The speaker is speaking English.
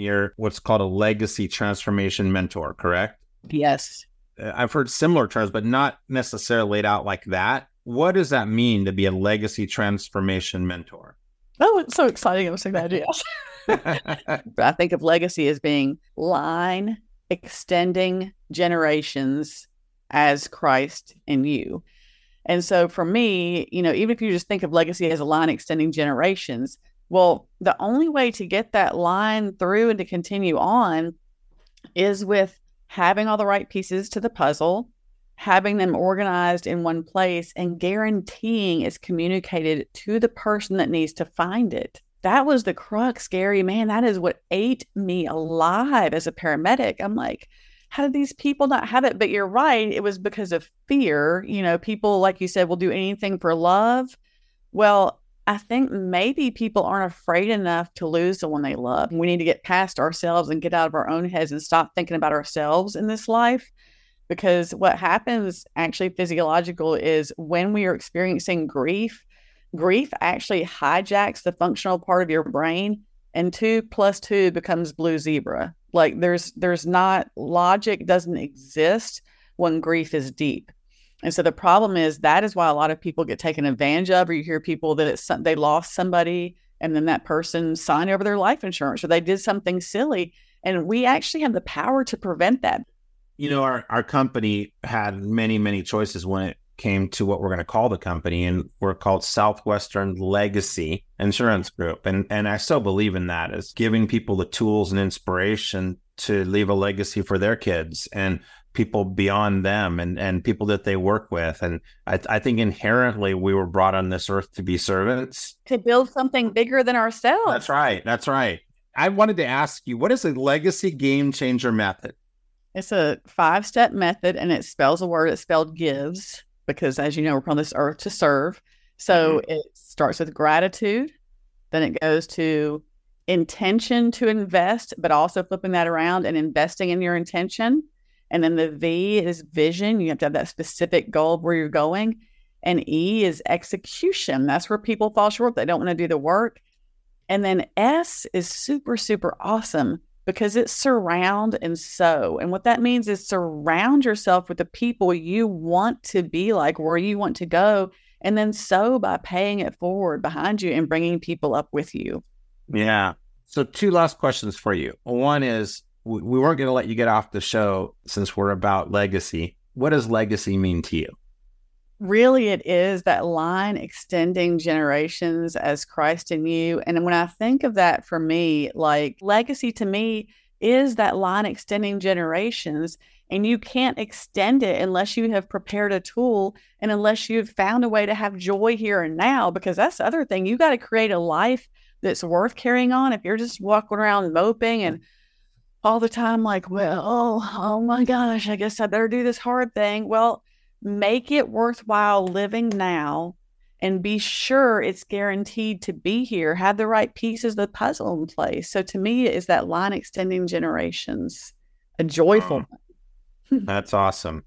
You're what's called a legacy transformation mentor, correct? Yes. Uh, I've heard similar terms, but not necessarily laid out like that. What does that mean to be a legacy transformation mentor? Oh, it's so exciting. I'm so glad you asked. I think of legacy as being line extending generations as Christ in you. And so for me, you know, even if you just think of legacy as a line extending generations, well, the only way to get that line through and to continue on is with having all the right pieces to the puzzle, having them organized in one place, and guaranteeing it's communicated to the person that needs to find it. That was the crux, Gary. Man, that is what ate me alive as a paramedic. I'm like, how did these people not have it? But you're right. It was because of fear. You know, people, like you said, will do anything for love. Well, I think maybe people aren't afraid enough to lose the one they love. We need to get past ourselves and get out of our own heads and stop thinking about ourselves in this life. Because what happens actually physiological is when we are experiencing grief, grief actually hijacks the functional part of your brain and two plus two becomes blue zebra like there's there's not logic doesn't exist when grief is deep and so the problem is that is why a lot of people get taken advantage of or you hear people that it's they lost somebody and then that person signed over their life insurance or they did something silly and we actually have the power to prevent that you know our, our company had many many choices when it came to what we're going to call the company, and we're called Southwestern Legacy Insurance Group. And and I so believe in that as giving people the tools and inspiration to leave a legacy for their kids and people beyond them and and people that they work with. And I, I think inherently we were brought on this earth to be servants to build something bigger than ourselves. That's right. That's right. I wanted to ask you, what is a legacy game changer method? It's a five step method and it spells a word. It's spelled gives because as you know, we're on this earth to serve. So mm-hmm. it starts with gratitude, then it goes to intention to invest, but also flipping that around and investing in your intention. And then the V is vision. You have to have that specific goal of where you're going. And E is execution. That's where people fall short. They don't want to do the work. And then S is super, super awesome because it's surround and sow. And what that means is surround yourself with the people you want to be like, where you want to go, and then sow by paying it forward behind you and bringing people up with you. Yeah. So, two last questions for you. One is we weren't going to let you get off the show since we're about legacy. What does legacy mean to you? really it is that line extending generations as Christ in you. And when I think of that for me, like legacy to me is that line extending generations. And you can't extend it unless you have prepared a tool and unless you've found a way to have joy here and now, because that's the other thing. You got to create a life that's worth carrying on. If you're just walking around moping and all the time, like, well, oh, my gosh, I guess I better do this hard thing. Well, make it worthwhile living now and be sure it's guaranteed to be here. Have the right pieces of the puzzle in place. So to me, is that line extending generations, a joyful. That's awesome.